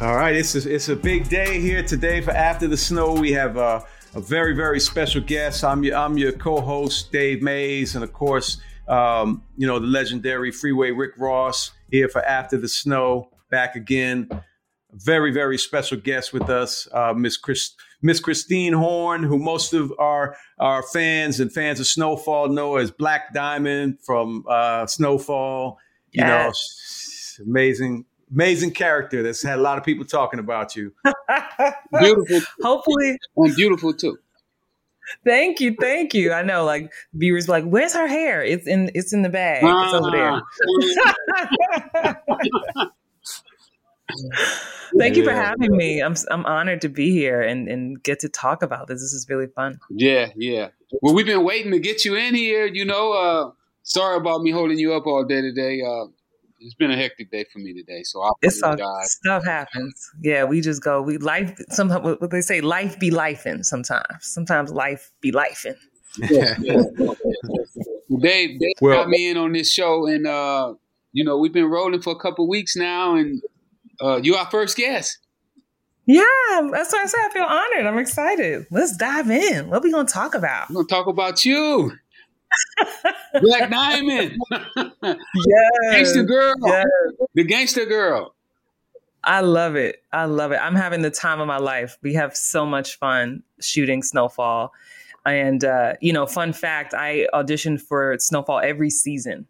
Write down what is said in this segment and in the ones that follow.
All right, it's a, it's a big day here today for After the Snow. We have uh, a very very special guest. I'm your I'm your co-host Dave Mays, and of course, um, you know the legendary Freeway Rick Ross here for After the Snow. Back again, very very special guest with us, uh, Miss Chris Miss Christine Horn, who most of our our fans and fans of Snowfall know as Black Diamond from uh, Snowfall. You yes. know, amazing amazing character that's had a lot of people talking about you. beautiful. Hopefully. And beautiful too. Thank you, thank you. I know, like viewers, like, where's her hair? It's in, it's in the bag. It's over there. Ah. Thank you for having me. I'm I'm honored to be here and, and get to talk about this. This is really fun. Yeah, yeah. Well, we've been waiting to get you in here. You know, uh, sorry about me holding you up all day today. Uh, it's been a hectic day for me today, so I it's all, stuff happens. Yeah, we just go. We life. Sometimes what they say, life be lifing. Sometimes, sometimes life be lifing. Yeah, yeah. Dave, Dave well, got me in on this show, and uh, you know we've been rolling for a couple weeks now, and uh, you our first guest. Yeah, that's why I say I feel honored. I'm excited. Let's dive in. What are we gonna talk about? We're gonna talk about you. Black Diamond. yes. Gangster girl. Yes. The gangster girl. I love it. I love it. I'm having the time of my life. We have so much fun shooting Snowfall. And, uh, you know, fun fact I auditioned for Snowfall every season.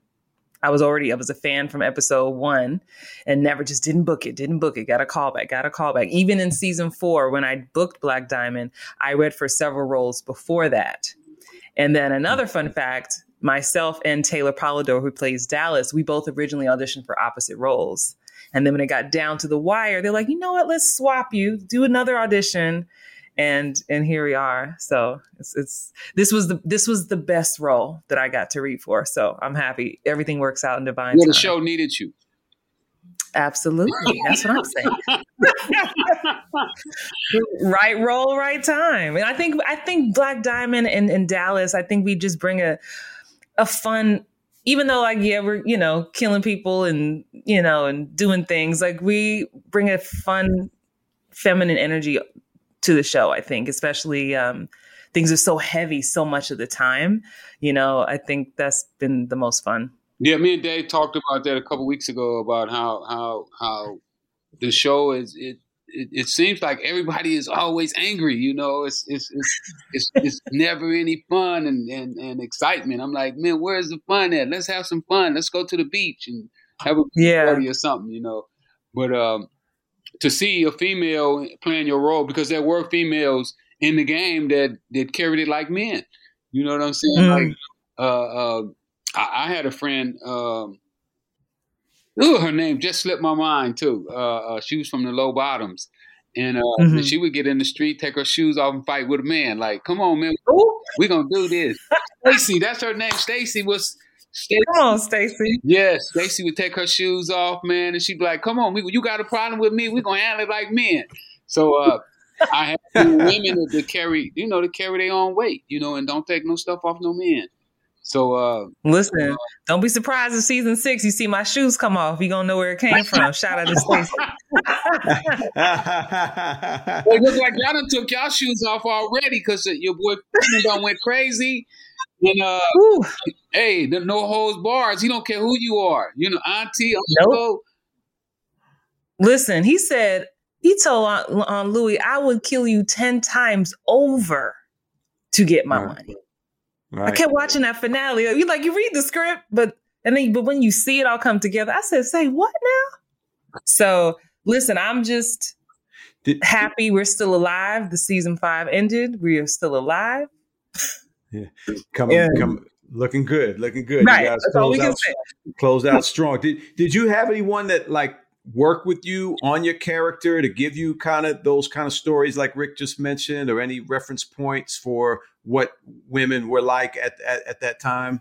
I was already, I was a fan from episode one and never just didn't book it, didn't book it, got a call back, got a call back. Even in season four, when I booked Black Diamond, I read for several roles before that. And then another fun fact myself and Taylor Polidor, who plays Dallas, we both originally auditioned for opposite roles. And then when it got down to the wire, they're like, you know what, let's swap you, do another audition. And and here we are. So it's, it's this was the this was the best role that I got to read for. So I'm happy. Everything works out in divine. Well, the show needed you. Absolutely. That's what I'm saying. right role, right time. And I think I think Black Diamond and, and Dallas, I think we just bring a a fun even though like yeah we're you know killing people and you know and doing things like we bring a fun feminine energy to the show i think especially um things are so heavy so much of the time you know i think that's been the most fun yeah, me and Dave talked about that a couple weeks ago about how how how the show is it, it. It, seems like everybody is always angry. You know, it's it's it's it's, it's never any fun and, and, and excitement. I'm like, man, where's the fun at? Let's have some fun. Let's go to the beach and have a yeah. party or something. You know, but um, to see a female playing your role because there were females in the game that that carried it like men. You know what I'm saying? Mm. Like uh, uh, I, I had a friend. Um, ooh, her name just slipped my mind too. Uh, uh, she was from the low bottoms, and uh, mm-hmm. she would get in the street, take her shoes off, and fight with a man. Like, come on, man, we gonna do this. Stacy, that's her name. Stacy was. Stacey. Come on, Stacy. Yes, Stacy would take her shoes off, man, and she'd be like, "Come on, we, you got a problem with me? We gonna handle it like men." So uh, I have women to carry, you know, to carry their own weight, you know, and don't take no stuff off no men. So uh listen, uh, don't be surprised if season six you see my shoes come off. You gonna know where it came from. Shout out to Stacey. it looks like y'all done took y'all shoes off already because your boy done went crazy. And uh, hey, the no holds bars. He don't care who you are. You know, auntie, uncle. Nope. Listen, he said he told on, on Louie, "I would kill you ten times over to get my right. money." Right. I kept watching that finale. You like you read the script, but and then but when you see it all come together, I said, "Say what now?" So listen, I'm just Did, happy we're still alive. The season five ended. We are still alive. Yeah, coming, yeah. coming, looking good, looking good. Right. You guys That's closed out, closed out strong. Did Did you have anyone that like work with you on your character to give you kind of those kind of stories like Rick just mentioned, or any reference points for what women were like at, at, at that time?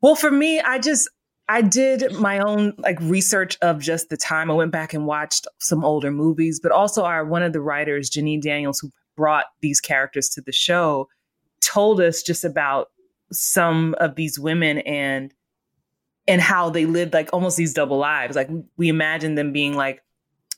Well, for me, I just I did my own like research of just the time. I went back and watched some older movies, but also our one of the writers, Janine Daniels, who brought these characters to the show, told us just about some of these women and and how they lived like almost these double lives. Like we imagine them being like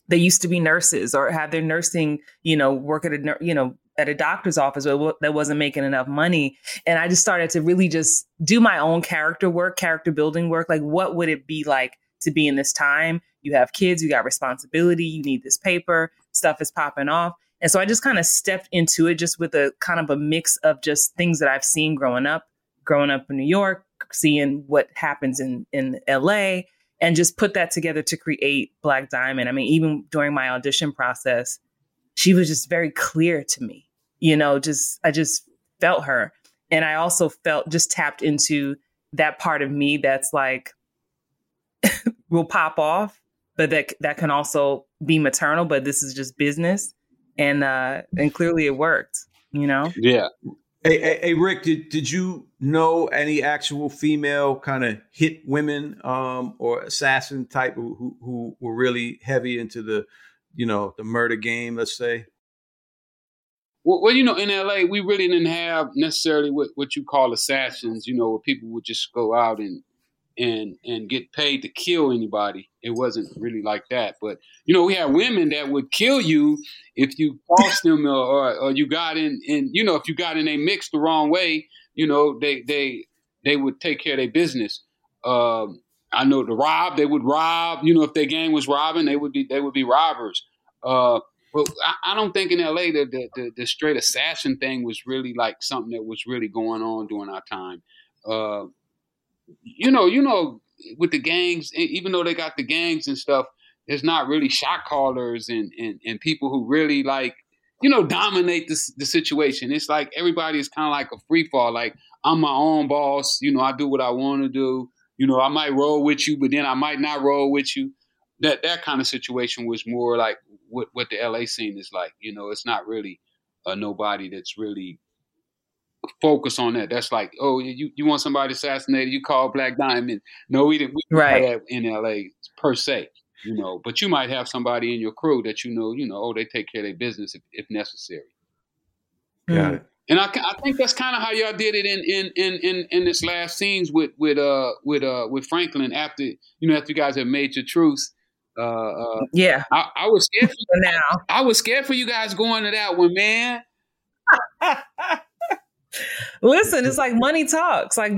they used to be nurses or have their nursing, you know, work at a, you know, at a doctor's office that wasn't making enough money. And I just started to really just do my own character work, character building work. Like, what would it be like to be in this time? You have kids, you got responsibility, you need this paper, stuff is popping off. And so I just kind of stepped into it just with a kind of a mix of just things that I've seen growing up, growing up in New York, seeing what happens in, in LA, and just put that together to create Black Diamond. I mean, even during my audition process, she was just very clear to me. You know, just I just felt her. And I also felt just tapped into that part of me that's like will pop off, but that that can also be maternal, but this is just business. And uh and clearly it worked, you know? Yeah. Hey, hey, hey, Rick, did, did you know any actual female kind of hit women um, or assassin type who, who were really heavy into the you know, the murder game, let's say? Well, well, you know, in LA, we really didn't have necessarily what, what you call assassins, you know, where people would just go out and and and get paid to kill anybody. It wasn't really like that. But you know, we had women that would kill you if you crossed them or, or, or you got in in you know, if you got in a mix the wrong way, you know, they they they would take care of their business. Um, I know to rob, they would rob. You know, if their gang was robbing, they would be they would be robbers. Uh, I, I, don't think in LA the, the, the the straight assassin thing was really like something that was really going on during our time. Uh, you know, you know, with the gangs, even though they got the gangs and stuff, there's not really shot callers and and, and people who really like you know dominate the the situation. It's like everybody is kind of like a free fall. Like I'm my own boss. You know, I do what I want to do. You know, I might roll with you, but then I might not roll with you. That that kind of situation was more like what what the LA scene is like. You know, it's not really uh, nobody that's really focused on that. That's like, oh, you you want somebody assassinated, you call Black Diamond. No, we didn't. We right. that in LA per se. You know, but you might have somebody in your crew that you know, you know, oh, they take care of their business if, if necessary. Got it. And I, I think that's kind of how y'all did it in in in in, in this last scenes with with uh with uh with Franklin after you know after you guys have made your truce. Uh, uh, yeah, I, I was scared for you now. I was scared for you guys going to that one, man. Listen, it's like money talks. Like,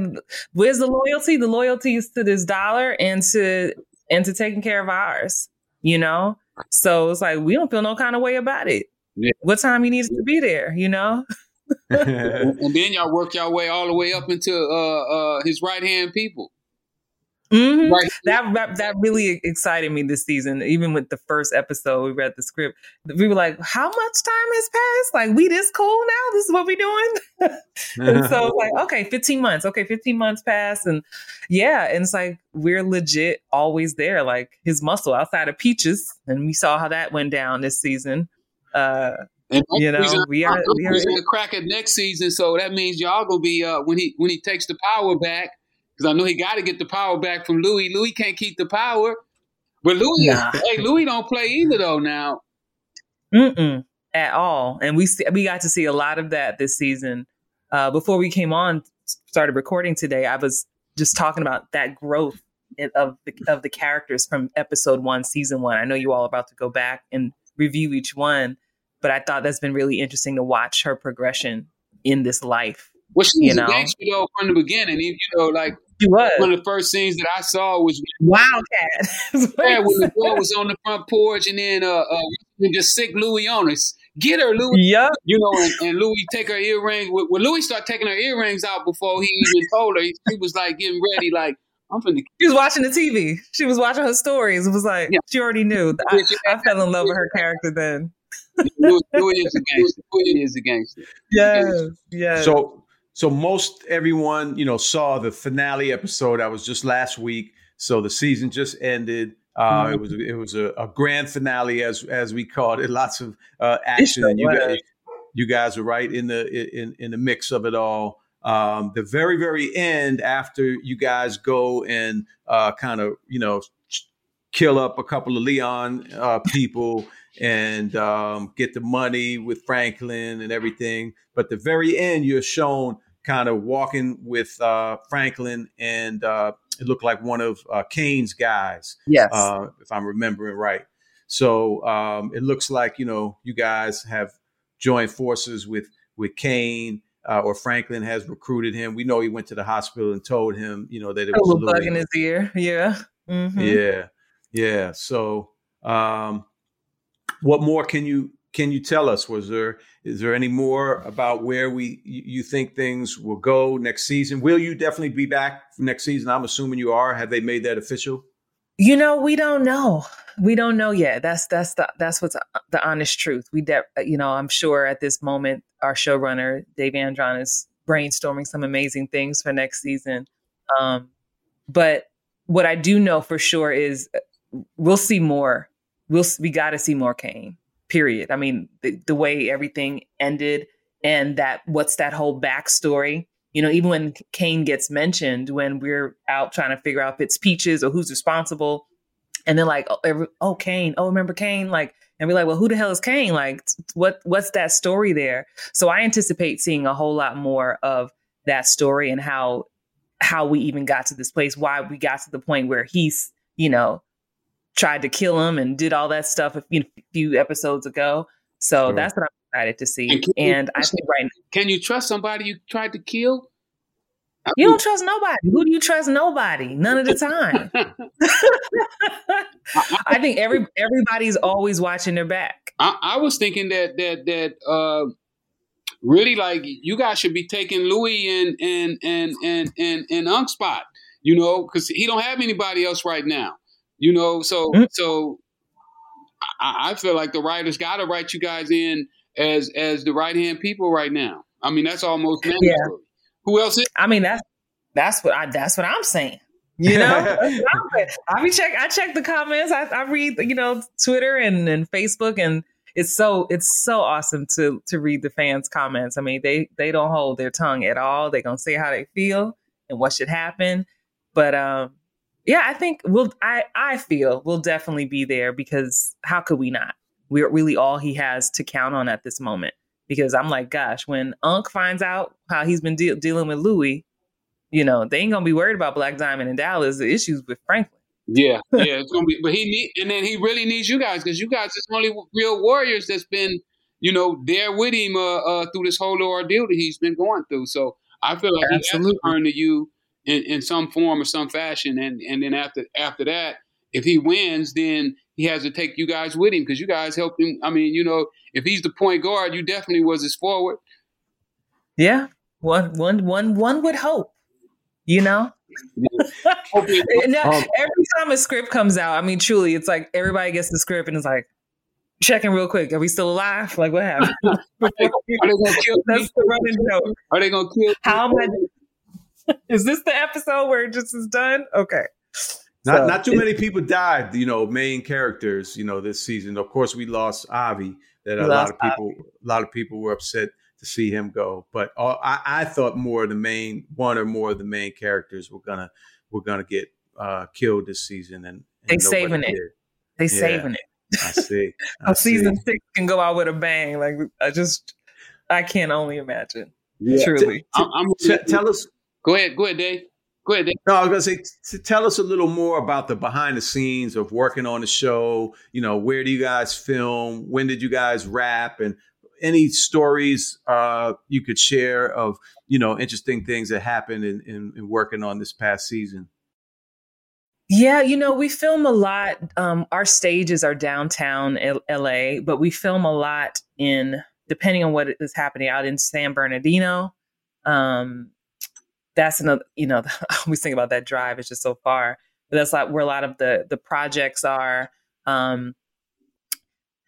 where's the loyalty? The loyalty is to this dollar and to and to taking care of ours. You know, so it's like we don't feel no kind of way about it. Yeah. What time you need to be there? You know. and then y'all work y'all way all the way up into uh, uh, his right hand people. Mm-hmm. Right. That, that that really excited me this season. Even with the first episode, we read the script. We were like, "How much time has passed? Like, we this cool now? This is what we're doing?" and so, like, okay, fifteen months. Okay, fifteen months passed, and yeah, and it's like we're legit always there. Like his muscle outside of Peaches, and we saw how that went down this season. Uh, and you know, we are we are a crack at next season, so that means y'all gonna be uh, when he when he takes the power back because I know he got to get the power back from Louie. Louie can't keep the power, but Louie, nah. hey, Louie don't play either though now. Mm-mm, at all, and we we got to see a lot of that this season. Uh, before we came on, started recording today, I was just talking about that growth of the, of the characters from episode one, season one. I know you all about to go back and review each one, but I thought that's been really interesting to watch her progression in this life. Well, she was you know? against you though from the beginning. You know, like she was. One of the first scenes that I saw was Wildcat. yeah, when the boy was on the front porch and then uh, uh just sick Louie on us. Get her, Louie. Yep. You know, and, and Louie take her earrings. When Louie started taking her earrings out before he even told her, he was like getting ready, like, I'm finna. She was watching the TV. She was watching her stories. It was like yeah. she already knew. I, I, fell in love with her character then. Louie, Louie is a gangster. Louie is a gangster. Yes, yes. So so most everyone, you know, saw the finale episode. That was just last week. So the season just ended. Uh, mm-hmm. It was it was a, a, grand finale, as as we called it. Lots of uh, action. and you guys, you guys are right in the in in the mix of it all. Um, the very very end, after you guys go and uh, kind of you know kill up a couple of Leon uh, people and um, get the money with Franklin and everything. But the very end, you're shown kind of walking with uh, Franklin, and uh, it looked like one of uh, Kane's guys. Yes, uh, if I'm remembering right. So um, it looks like you know you guys have joined forces with with Kane. Uh, or Franklin has recruited him. We know he went to the hospital and told him, you know, that it was a little bug in his ear. Yeah, mm-hmm. yeah, yeah. So, um, what more can you can you tell us? Was there is there any more about where we you think things will go next season? Will you definitely be back next season? I'm assuming you are. Have they made that official? You know, we don't know. We don't know yet. That's that's the that's what's the honest truth. We de- you know, I'm sure at this moment our showrunner Dave Andron is brainstorming some amazing things for next season. Um, but what I do know for sure is we'll see more. We'll we got to see more Kane period. I mean, the, the way everything ended and that what's that whole backstory. You know, even when Kane gets mentioned, when we're out trying to figure out if it's Peaches or who's responsible, and then like, oh, every, oh Kane, oh remember Kane, like, and we're like, well, who the hell is Kane? Like, what what's that story there? So I anticipate seeing a whole lot more of that story and how how we even got to this place, why we got to the point where he's, you know, tried to kill him and did all that stuff a few, few episodes ago. So sure. that's what I'm excited to see. And, and I think right now, Can you trust somebody you tried to kill? You don't trust nobody. Who do you trust? Nobody. None of the time. I think every everybody's always watching their back. I, I was thinking that that that uh, really like you guys should be taking Louie and and and and and and Unk spot. You know, because he don't have anybody else right now. You know, so mm-hmm. so I, I, feel like the writers got to write you guys in as as the right hand people right now. I mean, that's almost mandatory. Yeah. Who else is? I mean, that's that's what I that's what I'm saying. You know, I be check. I check the comments. I, I read, you know, Twitter and, and Facebook, and it's so it's so awesome to to read the fans' comments. I mean, they they don't hold their tongue at all. They're gonna say how they feel and what should happen. But um, yeah, I think we'll. I I feel we'll definitely be there because how could we not? We're really all he has to count on at this moment. Because I'm like, gosh, when Unc finds out how he's been de- dealing with Louie, you know, they ain't gonna be worried about Black Diamond and Dallas. The issues with Franklin. Yeah, yeah, it's gonna be. But he need, and then he really needs you guys because you guys is only real warriors that's been, you know, there with him uh, uh, through this whole ordeal that he's been going through. So I feel like Absolutely. he has to turn to you in, in some form or some fashion. And and then after after that, if he wins, then he has to take you guys with him because you guys helped him. I mean, you know, if he's the point guard, you definitely was his forward. Yeah, one one one one would hope. You know. now, um, every time a script comes out, I mean, truly, it's like everybody gets the script and it's like, checking real quick. Are we still alive? Like, what happened? are, they, are they gonna kill That's the running joke. Are they gonna kill? How am I? is this the episode where it just is done? Okay. Not so, not too many people died, you know, main characters, you know, this season. Of course, we lost Avi. That a lot of people, Avi. a lot of people were upset to see him go. But uh, I, I thought more of the main one or more of the main characters were gonna were gonna get uh, killed this season, and, and they saving it. They yeah, saving it. I see. I season six can go out with a bang. Like I just, I can't only imagine. Yeah. Truly. T- I'm, I'm, t- tell us Go ahead. Go ahead, Dave. Go ahead, Dave. No, I was going to say, t- tell us a little more about the behind the scenes of working on the show. You know, where do you guys film? When did you guys wrap? And any stories uh, you could share of, you know, interesting things that happened in, in, in working on this past season? Yeah, you know, we film a lot. Um, our stages are downtown L- LA, but we film a lot in, depending on what is happening, out in San Bernardino, um, that's another, you know, I always think about that drive. It's just so far, but that's like where a lot of the the projects are. Um,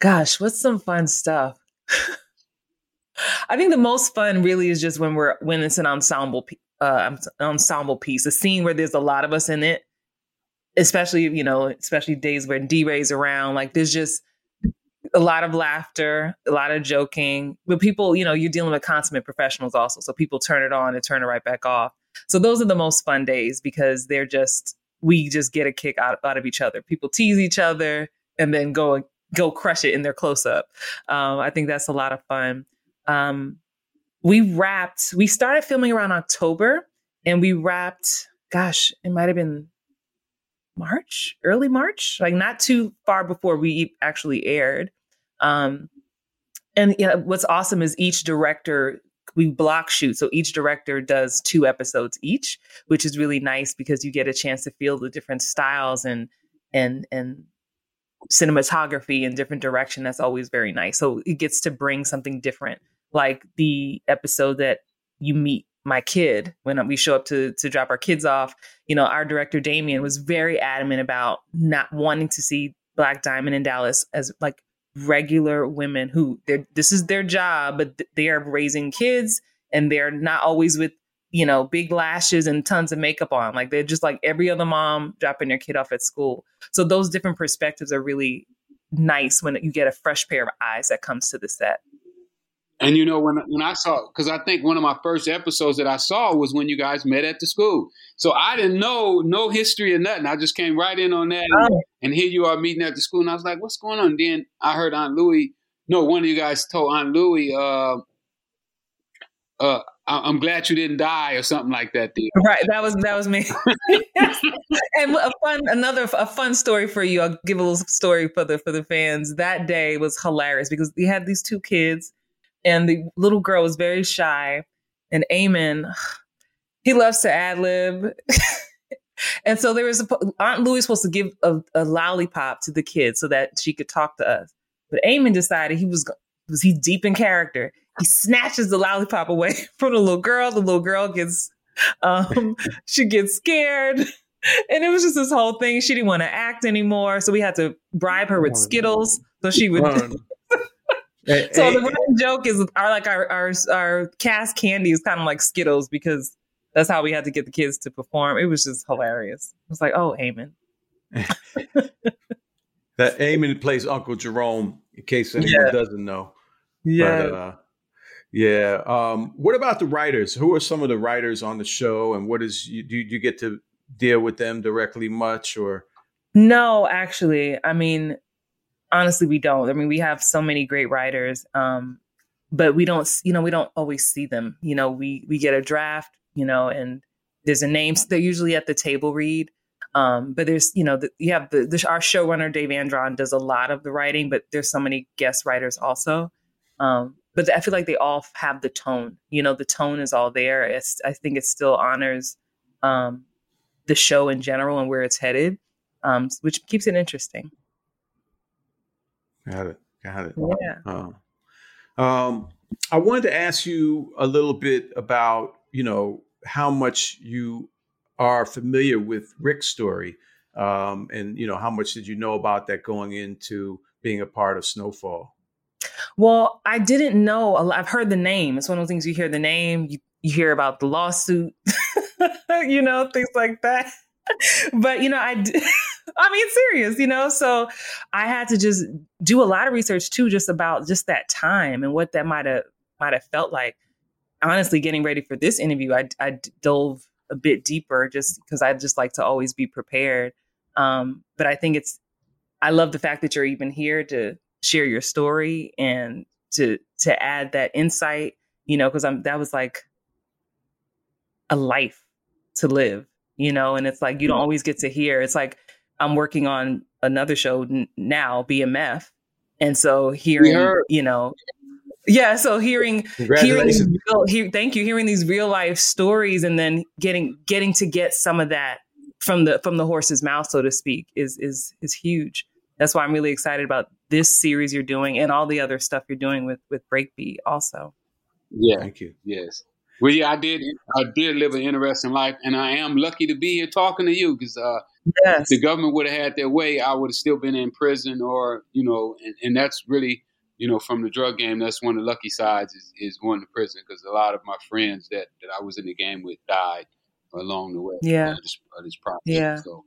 gosh, what's some fun stuff? I think the most fun really is just when we're when it's an ensemble uh, ensemble piece, a scene where there's a lot of us in it. Especially, you know, especially days where D Ray's around. Like there's just a lot of laughter, a lot of joking. But people, you know, you're dealing with consummate professionals also. So people turn it on and turn it right back off. So those are the most fun days because they're just, we just get a kick out, out of each other. People tease each other and then go go crush it in their close up. Um, I think that's a lot of fun. Um, we wrapped, we started filming around October and we wrapped, gosh, it might have been March, early March, like not too far before we actually aired. Um, and yeah, what's awesome is each director we block shoot, so each director does two episodes each, which is really nice because you get a chance to feel the different styles and and and cinematography in different direction. That's always very nice. So it gets to bring something different, like the episode that you meet my kid when we show up to to drop our kids off. You know, our director Damien was very adamant about not wanting to see Black Diamond in Dallas as like regular women who this is their job, but they are raising kids and they're not always with you know big lashes and tons of makeup on. Like they're just like every other mom dropping their kid off at school. So those different perspectives are really nice when you get a fresh pair of eyes that comes to the set. And you know when when I saw because I think one of my first episodes that I saw was when you guys met at the school. So I didn't know no history or nothing. I just came right in on that, and, oh. and here you are meeting at the school, and I was like, "What's going on?" And then I heard Aunt Louie. No, one of you guys told Aunt Louie, uh, uh, I'm glad you didn't die or something like that. Dude. Right, that was that was me. and a fun another a fun story for you. I'll give a little story for the for the fans. That day was hilarious because we had these two kids and the little girl was very shy. And Eamon, he loves to ad lib. and so there was a, Aunt Louie supposed to give a, a, lollipop to the kid so that she could talk to us. But Eamon decided he was was he deep in character. He snatches the lollipop away from the little girl. The little girl gets um, she gets scared. And it was just this whole thing. She didn't want to act anymore. So we had to bribe her with Skittles. So she would so the running joke is our like our our our cast candy is kind of like Skittles because that's how we had to get the kids to perform. It was just hilarious. It was like, oh, Eamon. that Eamon plays Uncle Jerome, in case anyone yeah. doesn't know. Yeah. But, uh, yeah. Um, what about the writers? Who are some of the writers on the show, and what is you do you get to deal with them directly much or? No, actually, I mean, honestly we don't. I mean we have so many great writers um, but we don't you know we don't always see them. You know we we get a draft you know and there's a name they're usually at the table read. Um, but there's you know the, you have the, the, our showrunner dave andron does a lot of the writing but there's so many guest writers also. Um, but i feel like they all have the tone. You know the tone is all there. It's, i think it still honors um, the show in general and where it's headed um, which keeps it interesting Got it. Got it. Yeah. Uh, um, I wanted to ask you a little bit about, you know, how much you are familiar with Rick's story, um, and you know, how much did you know about that going into being a part of Snowfall? Well, I didn't know. I've heard the name. It's one of those things you hear the name, you, you hear about the lawsuit, you know, things like that. but you know, I, I mean, serious, you know. So I had to just do a lot of research too, just about just that time and what that might have might have felt like. Honestly, getting ready for this interview, I, I dove a bit deeper just because I just like to always be prepared. Um, but I think it's, I love the fact that you're even here to share your story and to to add that insight. You know, because I'm that was like a life to live you know, and it's like you don't mm-hmm. always get to hear. It's like I'm working on another show n- now, BMF, and so hearing, you know, yeah, so hearing, hearing, real, hear, thank you, hearing these real life stories, and then getting getting to get some of that from the from the horse's mouth, so to speak, is is is huge. That's why I'm really excited about this series you're doing and all the other stuff you're doing with with Breakbeat also. Yeah, thank you. Yes. Well, yeah, I did. I did live an interesting life, and I am lucky to be here talking to you because uh, yes. if the government would have had their way, I would have still been in prison, or you know, and, and, that's really, you know, from the drug game. That's one of the lucky sides is, is going to prison because a lot of my friends that, that I was in the game with died along the way. Yeah, of this, of this process. Yeah. So,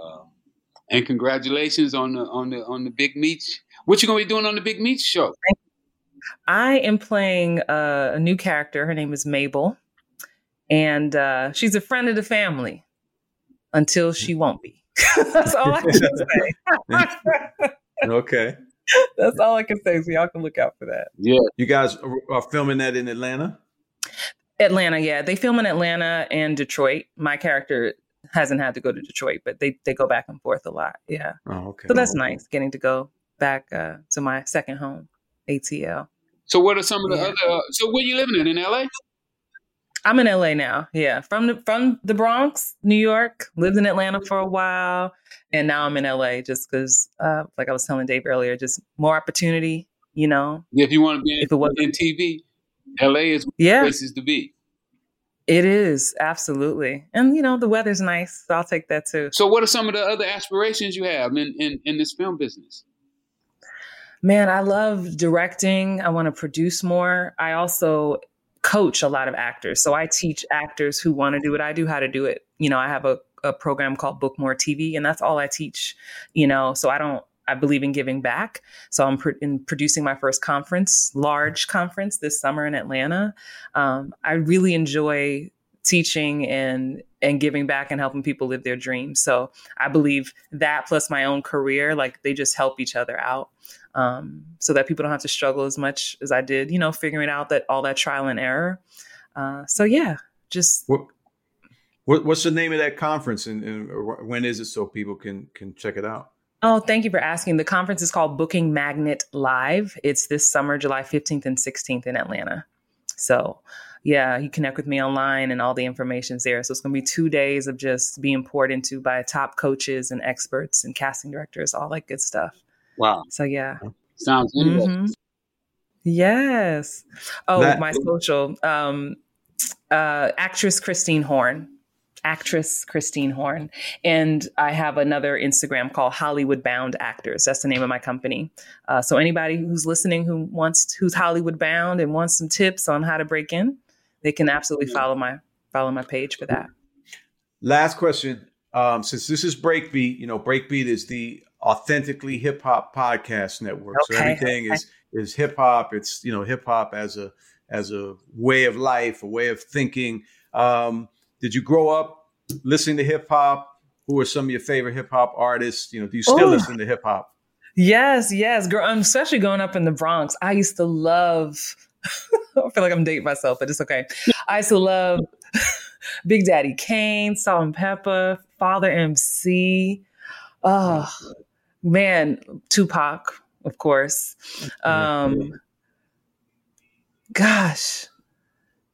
um, and congratulations on the on the on the Big Meech. What you gonna be doing on the Big Meech show? Thank I am playing a, a new character. Her name is Mabel, and uh, she's a friend of the family until she won't be. That's all I can say. okay. That's all I can say. So y'all can look out for that. Yeah. You guys are filming that in Atlanta? Atlanta, yeah. They film in Atlanta and Detroit. My character hasn't had to go to Detroit, but they they go back and forth a lot. Yeah. Oh, okay. So that's nice getting to go back uh, to my second home, ATL. So what are some of the Yeah. other? Uh, so where you living in? In LA? I'm in LA now. Yeah, from the from the Bronx, New York. Lived in Atlanta for a while, and now I'm in LA just because, uh, like I was telling Dave earlier, just more opportunity. You know, If you want to be in, If it wasn't- in TV, LA is yeah, places to be. it is absolutely, and you know the weather's nice, so I'll take that too. So what are some of the other aspirations you have in in, in this film business? Man, I love directing. I want to produce more. I also coach a lot of actors. So I teach actors who want to do what I do how to do it. You know, I have a, a program called Book More TV, and that's all I teach. You know, so I don't, I believe in giving back. So I'm pro- in producing my first conference, large conference this summer in Atlanta. Um, I really enjoy teaching and and giving back and helping people live their dreams. So I believe that plus my own career, like they just help each other out um, so that people don't have to struggle as much as I did, you know, figuring out that all that trial and error. Uh, so yeah, just What, what what's the name of that conference and, and when is it so people can can check it out? oh, thank you for asking. The conference is called Booking Magnet Live. It's this summer, July 15th and 16th in Atlanta. So yeah, you connect with me online and all the information's there. So it's going to be two days of just being poured into by top coaches and experts and casting directors, all that good stuff. Wow, So yeah. sounds interesting. Mhm. Yes. Oh, That- my social um, uh, actress Christine Horn, actress Christine Horn, and I have another Instagram called Hollywood Bound Actors. That's the name of my company. Uh, so anybody who's listening who wants who's Hollywood bound and wants some tips on how to break in, they can absolutely follow my follow my page for that. Last question. Um, since this is Breakbeat, you know, Breakbeat is the authentically hip hop podcast network. So Okay, everything is is hip hop. It's you know hip hop as a as a way of life, a way of thinking. Um, did you grow up listening to hip hop? Who are some of your favorite hip hop artists? You know, do you still Oh. listen to hip hop? Yes, yes. Girl, um, especially growing up in the Bronx, I used to love. I feel like I'm dating myself, but it's okay. I used to love Big Daddy Kane, Salt-N-Pepa, Father MC. Oh man, Tupac, of course. Um, gosh,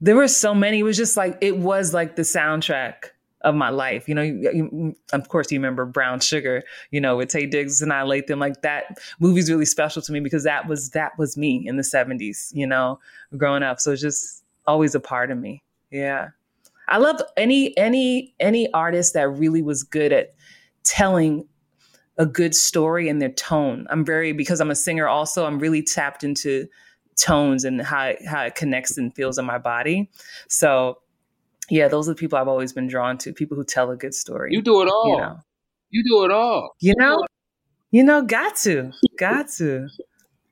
there were so many. It was just like it was like the soundtrack of my life. You know, you, you, of course, you remember Brown Sugar. You know, with Taye Diggs and I Lathan. Like that movie's really special to me because that was that was me in the '70s. You know, growing up. So it's just always a part of me. Yeah, I love any any any artist that really was good at telling a good story and their tone. I'm very because I'm a singer also, I'm really tapped into tones and how how it connects and feels in my body. So yeah, those are the people I've always been drawn to, people who tell a good story. You do it all. you know. You do it all. You know? You know, got to. Got to.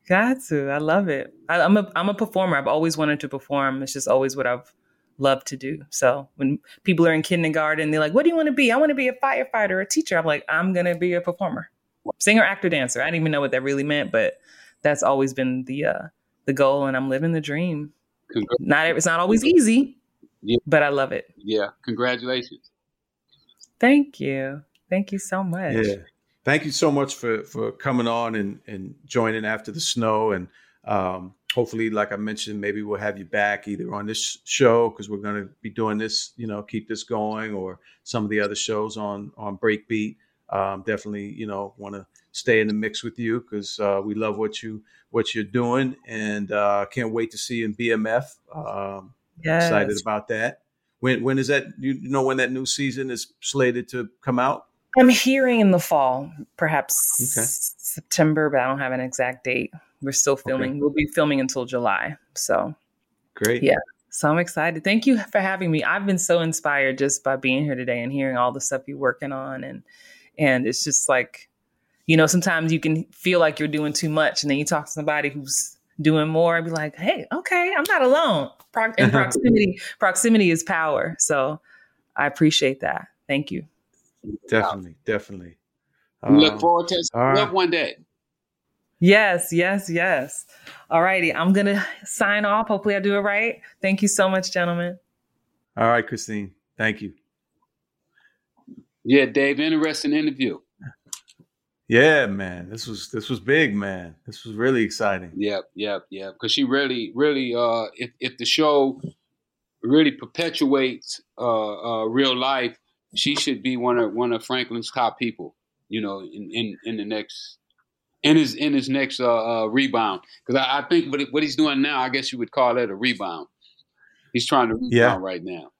Got to. I love it. I, I'm a I'm a performer. I've always wanted to perform. It's just always what I've loved to do. So when people are in kindergarten, they're like, "What do you want to be?" I want to be a firefighter, a teacher. I'm like, I'm gonna be a performer, singer, actor, dancer. I didn't even know what that really meant, but that's always been the uh, the goal, and I'm living the dream. Not it's not always easy, Yeah. but I love it. yeah, congratulations. Thank you. Thank you so much. Yeah. Thank you so much for for coming on and and joining after the snow and um hopefully like I mentioned maybe we'll have you back either on this show because we're going to be doing this you know keep this going or some of the other shows on on Breakbeat um definitely you know want to stay in the mix with you because uh, we love what you what you're doing and uh can't wait to see you in BMF um Yes. excited about that when when is that you know when that new season is slated to come out I'm hearing in the fall, perhaps Okay. September, but I don't have an exact date. We're still filming. We'll be filming until July. So, great Yeah. so I'm excited. Thank you for having me. I've been so inspired just by being here today and hearing all the stuff you're working on and and it's just like you know, sometimes you can feel like you're doing too much and then you talk to somebody who's doing more and be like, "Hey, okay, I'm not alone." Pro- and proximity proximity is power. So, I appreciate that. Thank you. Definitely, definitely. We look Um, forward to all right. up one day. Yes, yes, yes. All righty. I'm going to sign off. Hopefully, I do it right. Thank you so much, gentlemen. all right, Christine. Thank you. Yeah, Dave, interesting interview. Yeah, man, this was this was big, man. This was really exciting. Yep, yep, yep. Because she really, really, uh, if if the show really perpetuates uh, uh, real life, she should be one of one of Franklin's top people. You know, in in, in the next in his in his next uh, uh, rebound. Because I, I, think what, what he's doing now, I guess you would call that a rebound. He's trying to rebound yeah. right now.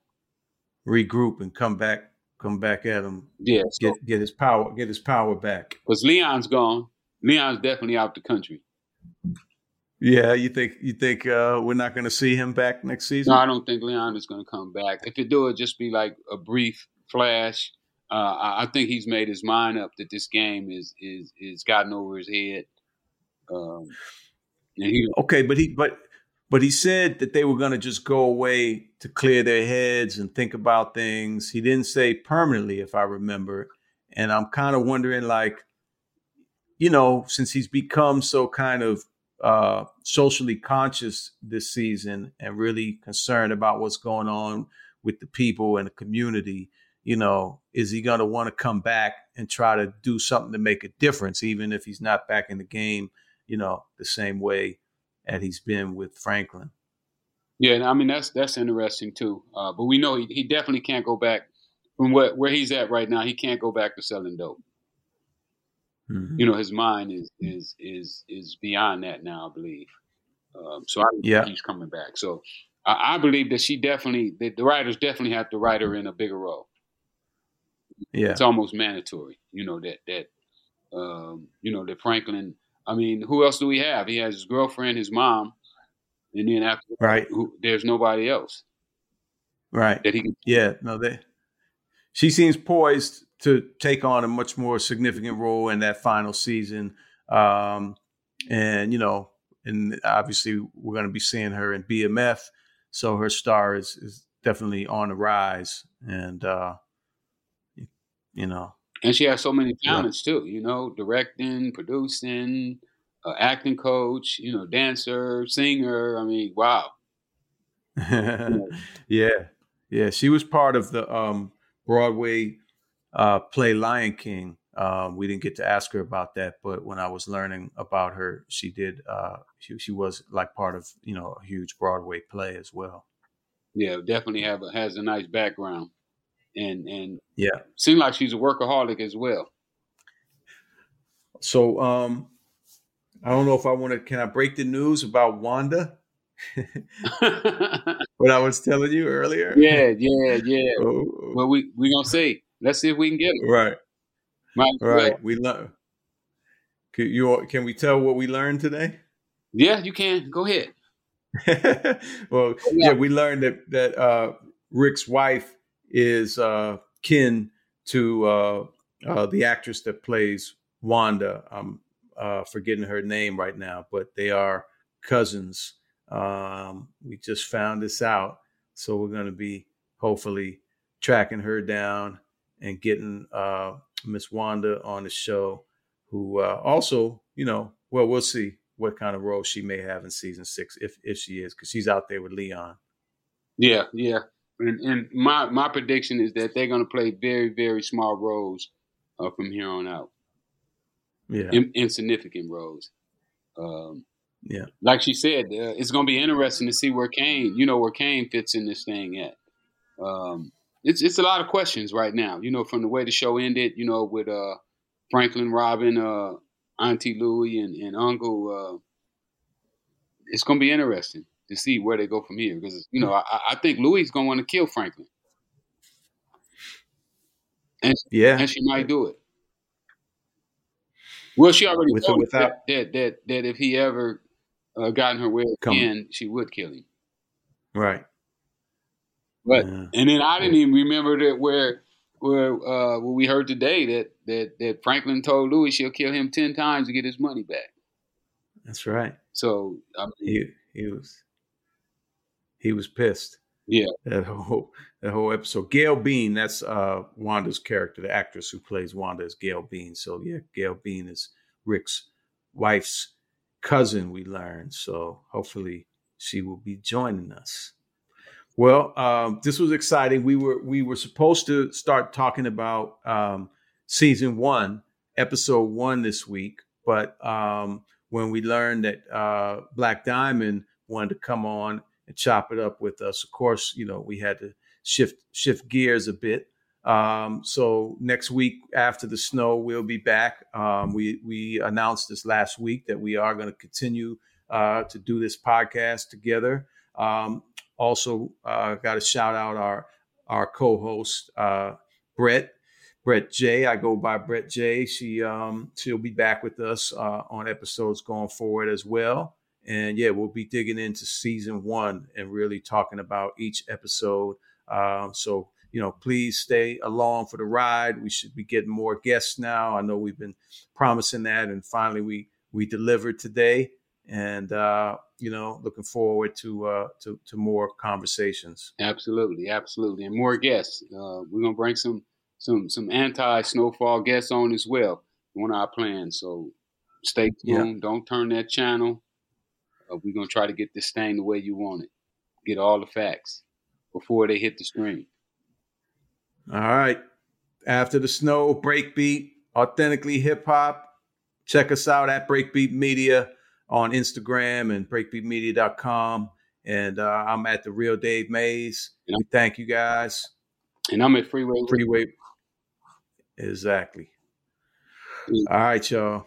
Regroup and come back, come back at him. Yeah, so, get get his power, get his power back. Because Leon's gone. Leon's definitely out the country. Yeah, you think you think uh, we're not going to see him back next season? No, I don't think Leon is going to come back. If it do, it just be like a brief flash uh, I think he's made his mind up that this game is is is gotten over his head. Um, he, okay, but he but but he said that they were going to just go away to clear their heads and think about things. He didn't say permanently, if I remember. And I'm kind of wondering, like, you know, since he's become so kind of uh, socially conscious this season and really concerned about what's going on with the people and the community you know, is he going to want to come back and try to do something to make a difference, even if he's not back in the game, you know, the same way that he's been with Franklin? Yeah, I mean that's that's interesting too. Uh, but we know he, he definitely can't go back from what where he's at right now. He can't go back to selling dope. Mm-hmm. You know, his mind is is is is beyond that now. I believe. Um, so I yeah. he's coming back. So I, I, believe that she definitely that the writers definitely have to write her in a bigger role yeah, it's almost mandatory. You know that that um, you know that Franklin. I mean, who else do we have? He has his girlfriend, his mom, and then after right, who, there's nobody else. Right. That he can- yeah. No, they. She seems poised to take on a much more significant role in that final season, um, and you know, and obviously we're going to be seeing her in BMF, so her star is is definitely on the rise, and uh, you know. And she has so many talents yeah. too, you know, directing, producing, uh, acting coach, you know, dancer, singer. I mean, wow. yeah, yeah. She was part of the um, Broadway uh, play Lion King. Um, we didn't get to ask her about that, but when I was learning about her, she did. Uh, she, she was like part of you know a huge Broadway play as well. Yeah, definitely have a, has a nice background and and yeah, seems like she's a workaholic as well. So um, I don't know if I want to. Can I break the news about Wanda? what I was telling you earlier. Yeah, yeah, yeah. Oh. Well, we we gonna see. Let's see if we can get it. Right. Right. Well. We learn. Can you can we tell what we learned today? Yeah, you can. Go ahead. well, yeah. yeah. we learned that that uh, Rick's wife is uh, kin to uh, uh, the actress that plays Wanda. I'm uh, forgetting her name right now, but they are cousins. Um, we just found this out, so we're going to be hopefully tracking her down and getting uh, Miss Wanda on the show. Who uh, also, you know, well, we'll see what kind of role she may have in season six if if she is, because she's out there with Leon. Yeah, yeah. And, and my my prediction is that they're going to play very very small roles uh, from here on out. Yeah, In, insignificant roles. Um, yeah, like she said, uh, it's going to be interesting to see where Kane, you know, where Kane fits in this thing at. Um, it's it's a lot of questions right now. You know, from the way the show ended, you know, with uh, Franklin, Robin, uh, Auntie Louie, and, and Uncle. Uh, it's going to be interesting to see where they go from here. Because you know, I, I think Louie is going to want to kill Franklin, and yeah, and she might do it. Well, she already With told without, that, that, that if he ever uh, got in her way again, she would kill him. Right. But yeah. and then I didn't even remember that where where uh, what we heard today that that that Franklin told Louie she'll kill him ten times to get his money back. That's right. So I mean, he he was he was pissed. Yeah, that whole that whole episode. Gail Bean, that's uh, Wanda's character, the actress who plays Wanda is Gail Bean. So yeah, Gail Bean is Rick's wife's cousin. We learned. So hopefully she will be joining us. Well, um, this was exciting. We were we were supposed to start talking about um, season one, episode one this week, but um, when we learned that uh, Black Diamond wanted to come on and chop it up with us, of course, you know we had to shift shift gears a bit. Um, so next week after the snow, we'll be back. Um, we we announced this last week that we are going to continue uh, to do this podcast together. Um, also, uh, got to shout out our our co-host uh, Brett Brett J. I go by Brett J. She um, she'll be back with us uh, on episodes going forward as well. And yeah, we'll be digging into season one and really talking about each episode. Um, so you know, please stay along for the ride. We should be getting more guests now. I know we've been promising that, and finally we we delivered today. And uh, you know, looking forward to uh, to to more conversations. Absolutely, absolutely, and more guests. Uh, we're gonna bring some some some anti snowfall guests on as well on our plans. So stay tuned. Yeah. Don't turn that channel. Uh, we're gonna try to get this thing the way you want it. Get all the facts before they hit the screen. All right. After the snow, breakbeat, authentically hip hop. Check us out at Breakbeat Media on Instagram and breakbeatmedia.com. And uh, I'm at the real Dave Mays. Yeah. We thank you guys. And I'm at Freeway. Freeway. Exactly. Yeah. All right, y'all.